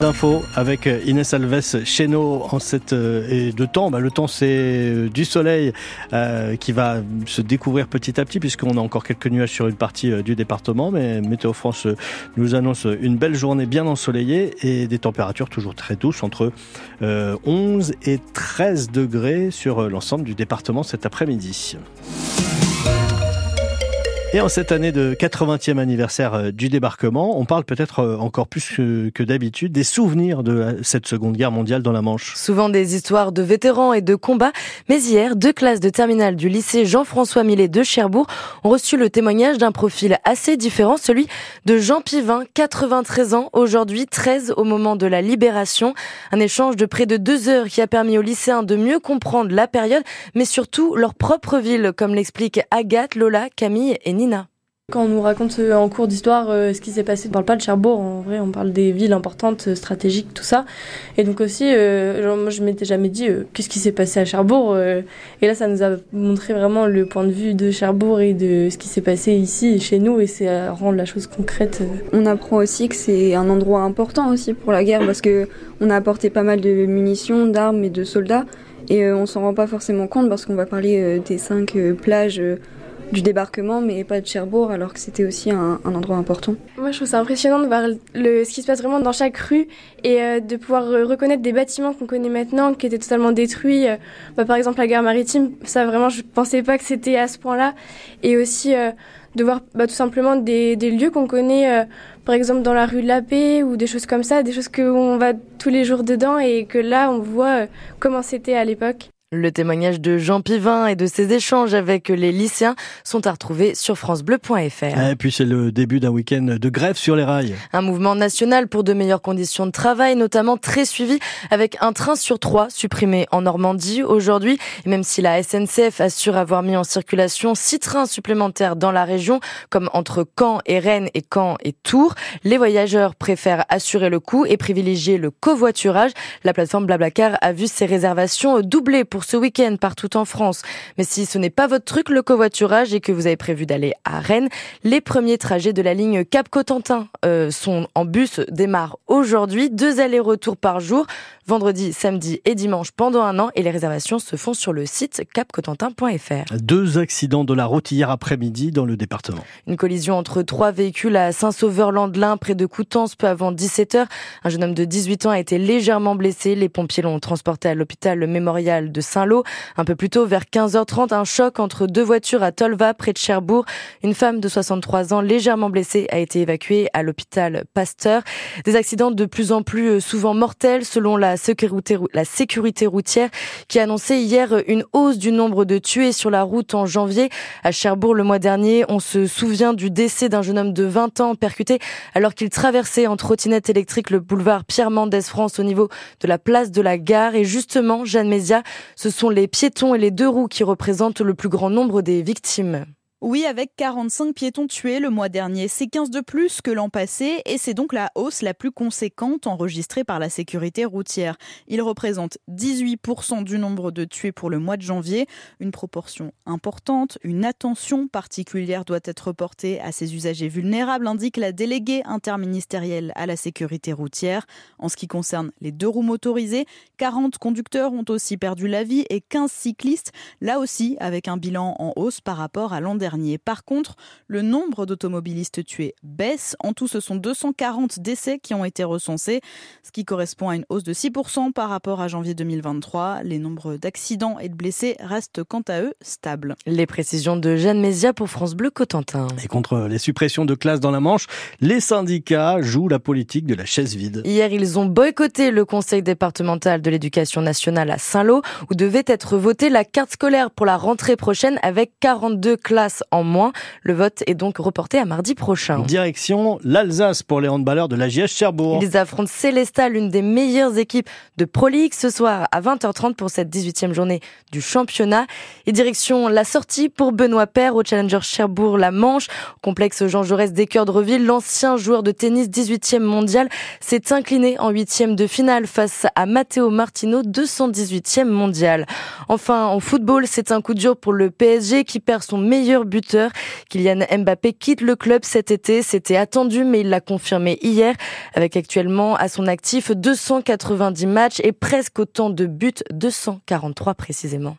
D'infos avec Inès Alves chez nous en cette euh, et de temps. Bah, le temps c'est euh, du soleil euh, qui va se découvrir petit à petit puisqu'on a encore quelques nuages sur une partie du département. Mais Météo France nous annonce une belle journée bien ensoleillée et des températures toujours très douces entre 11 et 13 degrés sur l'ensemble du département cet après-midi. Et en cette année de 80e anniversaire euh, du débarquement, on parle peut-être euh, encore plus que, d'habitude des souvenirs de cette Seconde Guerre mondiale dans la Manche. Souvent des histoires de vétérans et de combats, mais hier, deux classes de terminale du lycée Jean-François Millet de Cherbourg ont reçu le témoignage d'un profil assez différent, celui de Jean Pivin, 93 ans, aujourd'hui 13 au moment de la libération. Un échange de près de deux heures qui a permis aux lycéens de mieux comprendre la période, mais surtout leur propre ville, comme l'expliquent Agathe, Lola, Camille et Nina. Quand on nous raconte euh, en cours d'histoire euh, ce qui s'est passé, on parle pas de Cherbourg, en vrai, on parle des villes importantes, euh, stratégiques, tout ça. Et donc aussi, moi je m'étais jamais dit qu'est-ce qui s'est passé à Cherbourg. et là, ça nous a montré vraiment le point de vue de Cherbourg et de ce qui s'est passé ici chez nous, et c'est rendre la chose concrète. On apprend aussi que c'est un endroit important aussi pour la guerre parce que on a apporté pas mal de munitions, d'armes et de soldats, et on s'en rend pas forcément compte parce qu'on va parler des cinq plages du débarquement, mais pas de Cherbourg, alors que c'était aussi un, endroit important. Moi, je trouve ça impressionnant de voir le, ce qui se passe vraiment dans chaque rue et euh, de pouvoir reconnaître des bâtiments qu'on connaît maintenant, qui étaient totalement détruits. Euh, bah, par exemple, la gare maritime, ça vraiment, je pensais pas que c'était à ce point-là. Et aussi euh, de voir bah, tout simplement des, des lieux qu'on connaît, par exemple dans la rue de la Paix ou des choses comme ça, des choses qu'on va tous les jours dedans et que là, on voit comment c'était à l'époque. Le témoignage de Jean Pivin et de ses échanges avec les lycéens sont à retrouver sur francebleu.fr. Et puis c'est le début d'un week-end de grève sur les rails. Un mouvement national pour de meilleures conditions de travail, notamment très suivi avec un train sur trois supprimé en Normandie aujourd'hui. Et même si la SNCF assure avoir mis en circulation six trains supplémentaires dans la région, comme entre Caen et Rennes et Caen et Tours, les voyageurs préfèrent assurer le coût et privilégier le covoiturage. La plateforme Blablacar a vu ses réservations doubler pour ce week-end partout en France. Mais si ce n'est pas votre truc, le covoiturage, et que vous avez prévu d'aller à Rennes, les premiers trajets de la ligne Cap-Cotentin euh, sont en bus démarrent aujourd'hui. Deux allers-retours par jour vendredi, samedi et dimanche pendant un an et les réservations se font sur le site capcotentin.fr. Deux accidents de la route hier après-midi dans le département. Une collision entre trois véhicules à Saint-Sauveur-Landelin près de Coutances peu avant 17h. Un jeune homme de 18 ans a été légèrement blessé. Les pompiers l'ont transporté à l'hôpital mémorial de Saint-Lô. Un peu plus tôt, vers 15h30, un choc entre deux voitures à Tolva près de Cherbourg. Une femme de 63 ans légèrement blessée a été évacuée à l'hôpital Pasteur. Des accidents de plus en plus euh, souvent mortels selon la la sécurité routière qui a annoncé hier une hausse du nombre de tués sur la route en janvier. À Cherbourg, le mois dernier, on se souvient du décès d'un jeune homme de 20 ans percuté alors qu'il traversait en trottinette électrique le boulevard Pierre Mendès France au niveau de la place de la gare. Et justement, Jeanne Mézia, ce sont les piétons et les deux roues qui représentent le plus grand nombre des victimes. Oui, avec 45 piétons tués le mois dernier, c'est 15 de plus que l'an passé et c'est donc la hausse la plus conséquente enregistrée par la sécurité routière. Il représente 18% du nombre de tués pour le mois de janvier, une proportion importante. Une attention particulière doit être portée à ces usagers vulnérables, indique la déléguée interministérielle à la sécurité routière. En ce qui concerne les deux roues motorisées, 40 conducteurs ont aussi perdu la vie et 15 cyclistes, là aussi avec un bilan en hausse par rapport à l'an dernier. Par contre, le nombre d'automobilistes tués baisse. En tout, ce sont 240 décès qui ont été recensés, ce qui correspond à une hausse de 6% par rapport à janvier 2023. Les nombres d'accidents et de blessés restent quant à eux stables. Les précisions de Jeanne Mézia pour France Bleu Cotentin. Et contre les suppressions de classes dans la Manche, les syndicats jouent la politique de la chaise vide. Hier, ils ont boycotté le conseil départemental de l'éducation nationale à Saint-Lô, où devait être votée la carte scolaire pour la rentrée prochaine avec 42 classes en moins. Le vote est donc reporté à mardi prochain. Direction l'Alsace pour les handballeurs de la JS Cherbourg. Ils affrontent Célestat, l'une des meilleures équipes de Pro League ce soir à 20h30 pour cette 18e journée du championnat. Et direction la sortie pour Benoît Père au Challenger Cherbourg La Manche. Complexe Jean Jaurès des Cœurs de Reville, l'ancien joueur de tennis 18e mondial s'est incliné en 8e de finale face à Matteo Martino 218e mondial. Enfin, en football, c'est un coup dur pour le PSG qui perd son meilleur buteur. Kylian Mbappé quitte le club cet été. C'était attendu, mais il l'a confirmé hier, avec actuellement à son actif 290 matchs et presque autant de buts, 243 précisément.